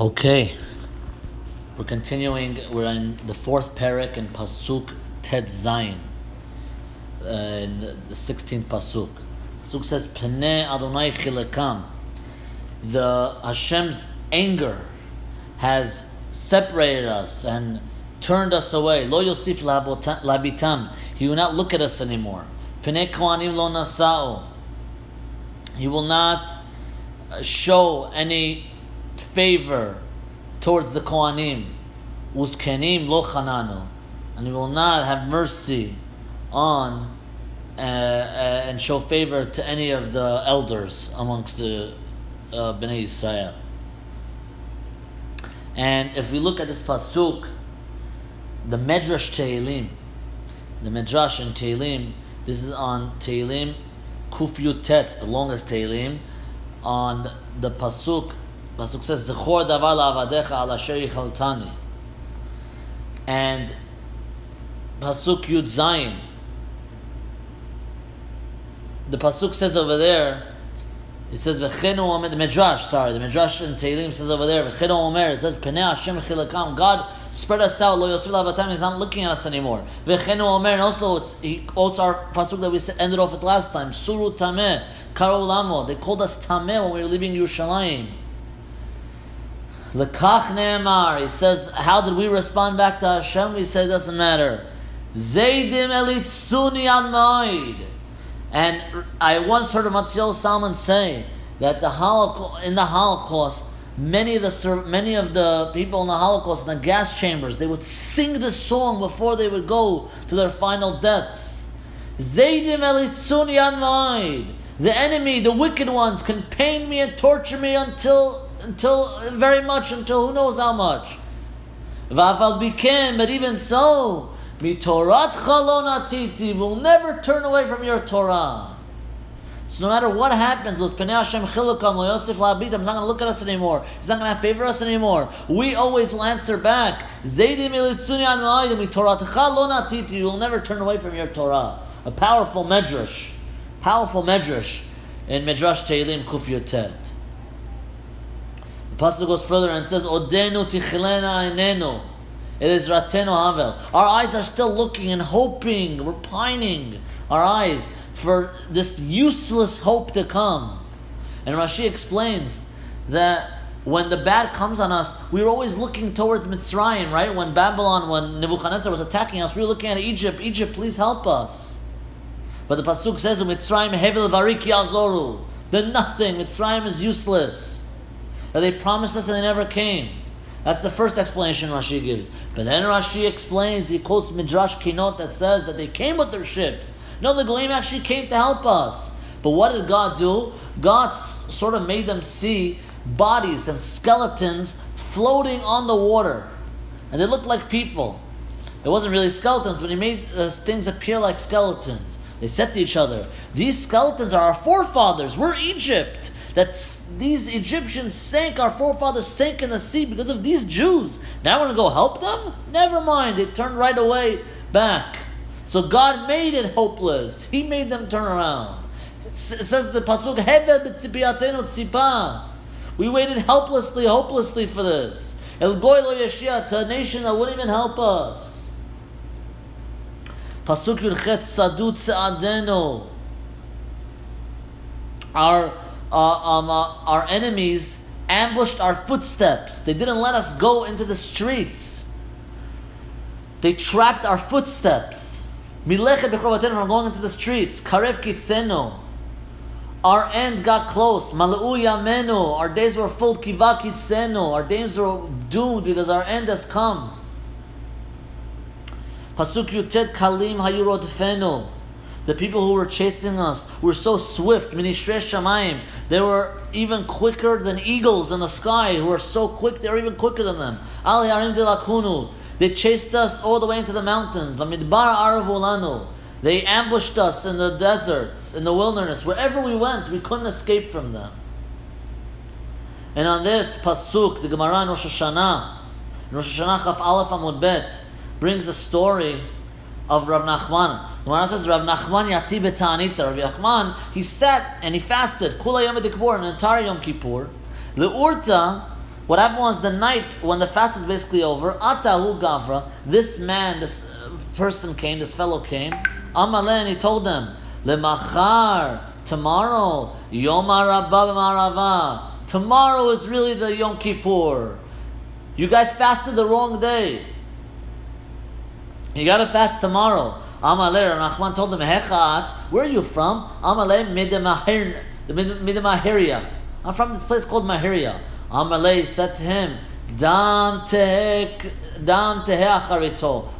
Okay. We're continuing. We're in the fourth parak in Pasuk Tet Zion, Uh, in the, the 16th Pasuk. Pasuk says, Pnei Adonai Chilekam. The Hashem's anger has separated us and turned us away. Lo Yosif Labitam. He will not look at us anymore. Pnei Kohanim Lo Nasa'u. He will not uh, show any favor towards the Kohanim. Uskenim lo chananu. And he will not have mercy on uh, uh, and show favor to any of the elders amongst the uh, Bnei Israel. And if we look at this pasuk, the Medrash Tehillim, the Medrash in Tehillim, this is on Tehillim Kuf Yutet, the longest Tehillim, on the pasuk Pasuk says, Zechor davar la'avadecha al asher yichaltani. And Pasuk Yud Zayin. The Pasuk says over there, it says, V'chenu omer, the Midrash, sorry, the Midrash in Tehillim says over there, V'chenu omer, it says, Penei Hashem chilakam, God spread us out, lo yosef lavatam, He's not looking at us anymore. V'chenu omer, and also it's, he quotes our Pasuk that we ended off at last time, Suru tameh, karo lamo, they called us tameh when we were leaving Yerushalayim. Lekach Ne'emar. He says, how did we respond back to Hashem? We say, it doesn't matter. Zaydim elitzuni an And I once heard of Matthias Salman say that the Holocaust, in the Holocaust, many of the many of the people in the Holocaust in the gas chambers, they would sing the song before they would go to their final deaths. Zaydim elitzuni an The enemy, the wicked ones, can pain me and torture me until until very much until who knows how much. Vafal biken, but even so, mitorat chalonatiti will never turn away from your Torah. So no matter what happens with Pnei Hashem Chilukam Yosef Labid, He's not going to look at us anymore. He's not going to favor us anymore. We always will answer back. Zaydi militzuni an ma'ayim Toratcha lo. You will never turn away from your Torah. A powerful medrash, powerful medrash in Medrash Tehillim Kuf Yotet. Pasuk goes further and says, Odenu tichlena ainenu. It is ratenu havel. Our eyes are still looking and hoping. We're pining our eyes for this useless hope to come. And Rashi explains that when the bad comes on us, we were always looking towards Mitzrayim, right? When Babylon, when Nebuchadnezzar was attacking us, we were looking at Egypt. Egypt, please help us. But the pasuk says, "Mitzrayim hevel varik variki azoru." The nothing. Mitzrayim is useless that they promised us and they never came. That's the first explanation Rashi gives. But then Rashi explains, he quotes Midrash Kinot that says that they came with their ships. No, the Golim actually came to help us. But what did God do? God sort of made them see bodies and skeletons floating on the water. And they looked like people. It wasn't really skeletons, but he made uh, things appear like skeletons. They said to each other, These skeletons are our forefathers. We're Egypt that these Egyptians sank, our forefathers sank in the sea because of these Jews. Now we're going to go help them? Never mind, they turned right away back. So God made it hopeless. He made them turn around. It says the pasuk, We waited helplessly, hopelessly for this. El goy lo yeshia a nation that wouldn't even help us. Pasuk yurchet sadut se'adeno. Our uh, um, uh, our enemies ambushed our footsteps. They didn't let us go into the streets. They trapped our footsteps. Milechet from going into the streets. Karev kitzeno. Our end got close. Malu yamenu. Our days were full. Kiva. Our days were doomed because our end has come. Pasuk yutet kalim hayurodfenu. The people who were chasing us were so swift. They were even quicker than eagles in the sky who are so quick, they were even quicker than them. Al Yarim. They chased us all the way into the mountains. They ambushed us in the deserts, in the wilderness. Wherever we went, we couldn't escape from them. And on this pasuk, the Gemara in Rosh Hashanah, Rosh Hashanah Chaf Aleph Amud Bet, brings a story of Rav Nachman. Gemara says Rav Nachman yati betanita. Rav Nachman he sat and he fasted kula yom kippur an entire Yom Kippur. Leurta What happened was the night when the fast is basically over, Atahu Gavra, this man, this uh, person came, this fellow came, Amale, and he told them, Lemachar, tomorrow, Yom Marava. Tomorrow is really the Yom Kippur. You guys fasted the wrong day. You gotta fast tomorrow. Amalei, Nachman told him, Hechat, where are you from? Amalei, Midamahiria. I'm from this place called Mahiria. Amalei said to him, Dam dam.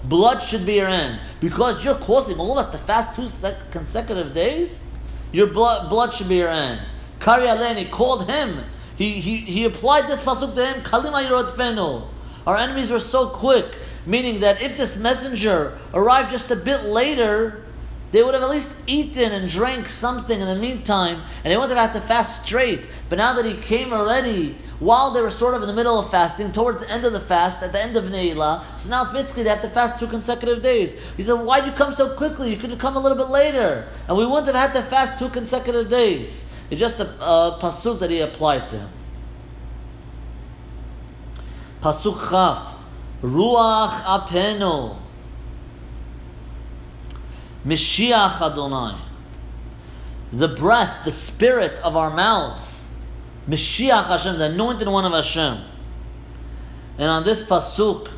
Blood should be your end. Because you're causing all of us to fast two consecutive days, your blood, blood should be your end. Kari Aleni called him. He, he, he applied this pasuk to him. Kalima Our enemies were so quick, meaning that if this messenger arrived just a bit later, they would have at least eaten and drank something in the meantime, and they wouldn't have had to fast straight. But now that he came already, while they were sort of in the middle of fasting, towards the end of the fast, at the end of Ne'ilah, so now basically they have to fast two consecutive days. He said, Why'd you come so quickly? You could have come a little bit later, and we wouldn't have had to fast two consecutive days. It's just a, a pasuk that he applied to him. Pasuk Chaf, Ruach Apenu. Mashiach Adonai. The breath, the spirit of our mouths. Mashiach Hashem, the anointed one of Hashem. And on this pasuk,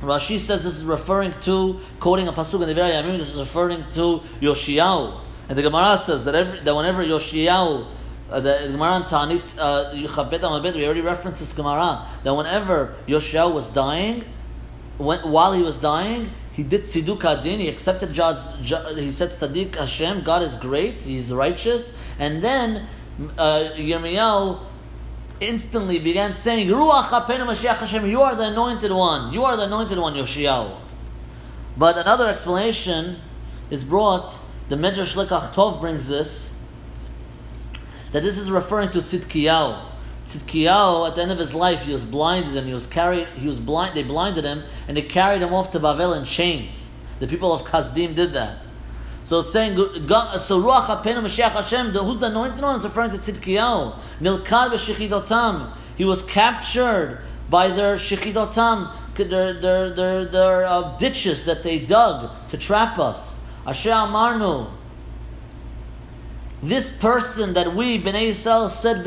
Rashi says this is referring to, quoting a pasuk in Divrei Yamim, this is referring to Yoshiyahu. And the Gemara says that, every, that whenever Yoshiyahu, uh, the Gemara on Ta'anit, uh, we already referenced this Gemara, that whenever Yoshiyahu was dying, when, while he was dying, he did Siduk Adin, he accepted Jaz, he said Sadiq Hashem, God is great, He's righteous, and then uh, Yirmiyahu instantly began saying, Ruach HaPenu Mashiach Hashem, you are the anointed one, you are the anointed one, Yoshiyahu. But another explanation is brought, the Medrash Lekach Tov brings this, that this is referring to Tzidkiyahu. Tzidkiyahu, at the end of his life, he was blinded and he was carried. He was blind. They blinded him and they carried him off to Bavel in chains. The people of Kasdim did that. So it's saying, so Ruach HaPenu Mashiach Hashem, who's the anointed one? It's referring to Tzidkiyahu. Nilkad v'shechidotam. He was captured by their shechidotam, their, their, their, their uh, ditches that they dug to trap us. Asher Amarnu. This person that we, Bnei Yisrael, said,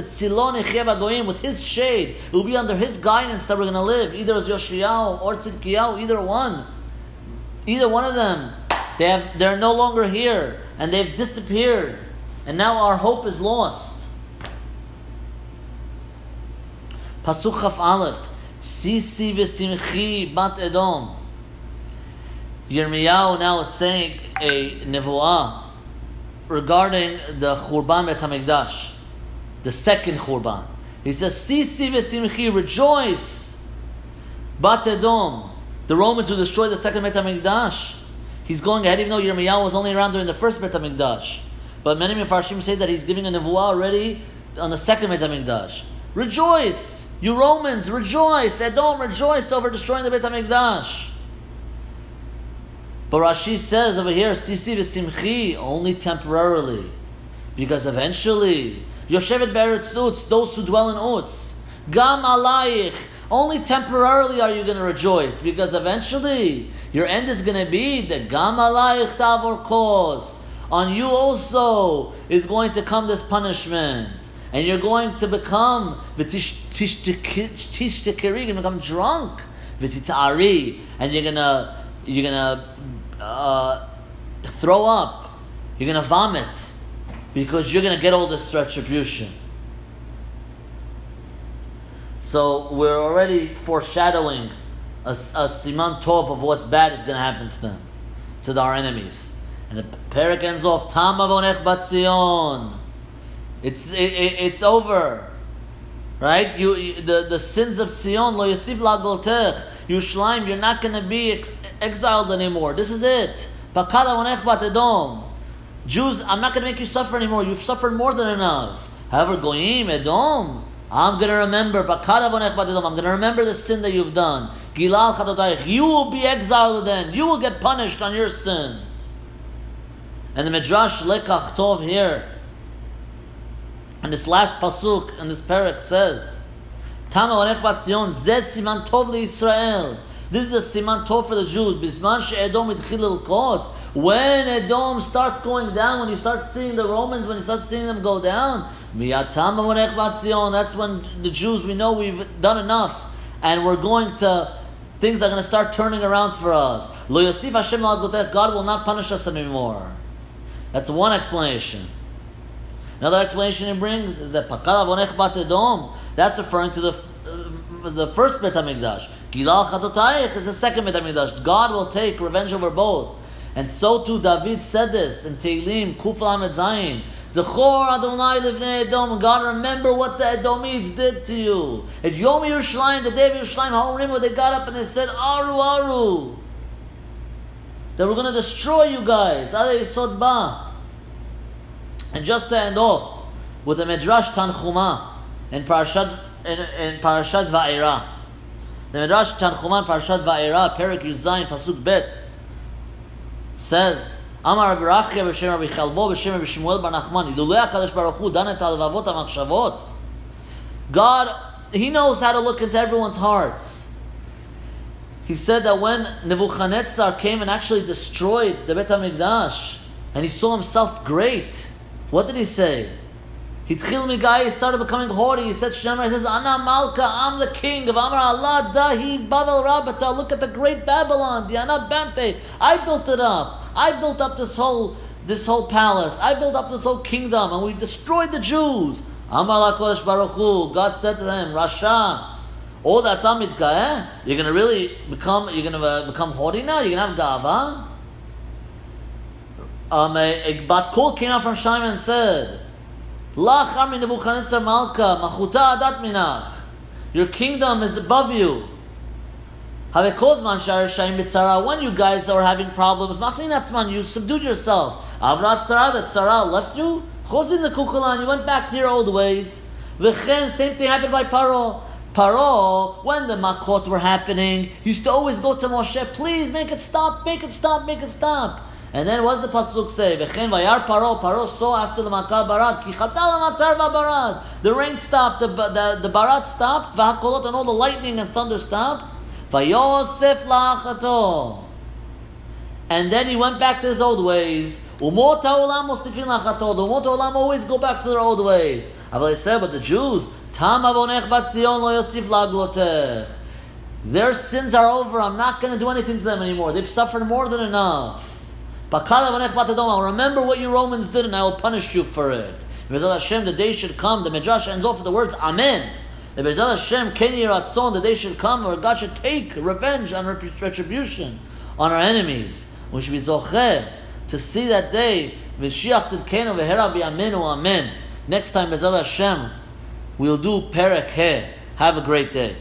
with his shade, it will be under his guidance that we're going to live, either as Yoshiyahu or Tzidkiyahu, either one. Either one of them. They have, they're no longer here, and they've disappeared, and now our hope is lost. Pasuk Chaf Aleph, Sisi v'simchi bat Edom. Yirmiyahu now is saying a nevuah regarding the Churban Bet HaMikdash, the second Churban. He says, Sisi v'simchi, rejoice. Bat Edom, the Romans who destroyed the second Bet HaMikdash. He's going ahead, even though Yirmiyahu was only around during the first Bet HaMikdash. But many Mefarshim say that he's giving a nevuah already on the second Bet HaMikdash. Rejoice, you Romans, rejoice. Edom, rejoice over destroying the Bet HaMikdash. But Rashi says over here, Sisi v'simchi, only temporarily. Because eventually, Yoshevet Beretz Utz, those who dwell in Utz, Gam alayich, only temporarily are you going to rejoice. Because eventually, your end is going to be the Gam alayich tavor kos. On you also is going to come this punishment. And you're going to become, become drunk. And you're going to, you're to uh, throw up, you're going to vomit because you're going to get all this retribution. So we're already foreshadowing a, a siman tov of what's bad is going to happen to them, to our enemies. And the parak ends off, Tam avonech batzion. It's, it, it, it's over. Right? You, you, the, the sins of Sion, lo yosif la You Yerushalayim, you're not going to be ex- exiled anymore. This is it. Jews, I'm not going to make you suffer anymore. You've suffered more than enough. However, Goyim, Edom, I'm going to remember. I'm going to remember the sin that you've done. Gilal You will be exiled then. You will get punished on your sins. And the Midrash Lekach Tov here, and this last pasuk and this parak says, Tama Zion, Zed Siman Tov Israel. This is a siman tov for the Jews. Bisman she'edom itchil kot. When Edom starts going down, when you start seeing the Romans, when you start seeing them go down, That's when the Jews we know we've done enough, and we're going to. Things are going to start turning around for us. Lo Yosif Hashem God will not punish us anymore. That's one explanation. Another explanation he brings is that Edom. That's referring to the uh, the first Bet Hamikdash. Gilal Chatotayich is the second Bet Hamikdash. God will take revenge over both. And so too David said this in Tehillim, Kuf Lamed Zayin. Zechor Adonai Livnei Edom. God, remember what the Edomites did to you. At Yom Yerushalayim, the day of Yerushalayim, where they got up and they said, Aru, Aru. That we're going to destroy you guys. And just to end off with a Midrash Tanchuma in Parashat, in, in Parashat Va'era. The Midrash Tanchuman Parashat Va'era, Perik Yuzayin, Pasuk Bet, says, Amar Rabbi Rachia b'shem Rabbi Chalbo b'shem Rabbi Shmuel bar Nachman, Ilulei HaKadosh Baruch Hu dan et halavavot ha God, He knows how to look into everyone's hearts. He said that when Nebuchadnezzar came and actually destroyed the Bet HaMikdash, and he saw himself great, what did he say? Hitchil Migai started becoming haughty. He said, Shemar, he says, Ana Malka, I'm the king of Amar Allah Dahi Babel Rabata. Look at the great Babylon, the Bante. I built it up. I built up this whole this whole palace. I built up this whole kingdom, and we destroyed the Jews. Amar Kodesh Baruch Hu. God said to him, Rasha, all that Tamidka, eh? You're gonna really become, you're gonna uh, become haughty now. You're gonna have gava. Um, a, a bat came out from Shimon and said. Your kingdom is above you. When you guys are having problems, you subdued yourself. Avrat Sarah, that Sarah left you. Chozin the Kukulan, you went back to your old ways. V'chen, same thing happened by Paro. Paro, when the makot were happening, used to always go to Moshe, please make it stop, make it stop, make it stop. And then what's the pasuk say? V'chen vayar paro. Paro saw after the makar barat. Ki matar barat. The rain stopped. The, the, the barat stopped. V'hakolot and all the lightning and thunder stopped. Vayosef la'achato. And then he went back to his old ways. Umot ha'olam mosifin la'achato. The umot ha'olam always go back to their old ways. But said, but the Jews, tam avonech bat lo yosif la'aglotech. Their sins are over. I'm not going to do anything to them anymore. They've suffered more than enough. Remember what you Romans did and I will punish you for it. Hashem, the day should come. The Midrash ends off with the words Amen. The Bezal Hashem, the day should come where God should take revenge and retribution on our enemies. We should be zocheh to see that day. V'shiach tzidkenu v'hera b'yamenu amen. Next time, Bezal Hashem, we'll do Perek. Have a great day.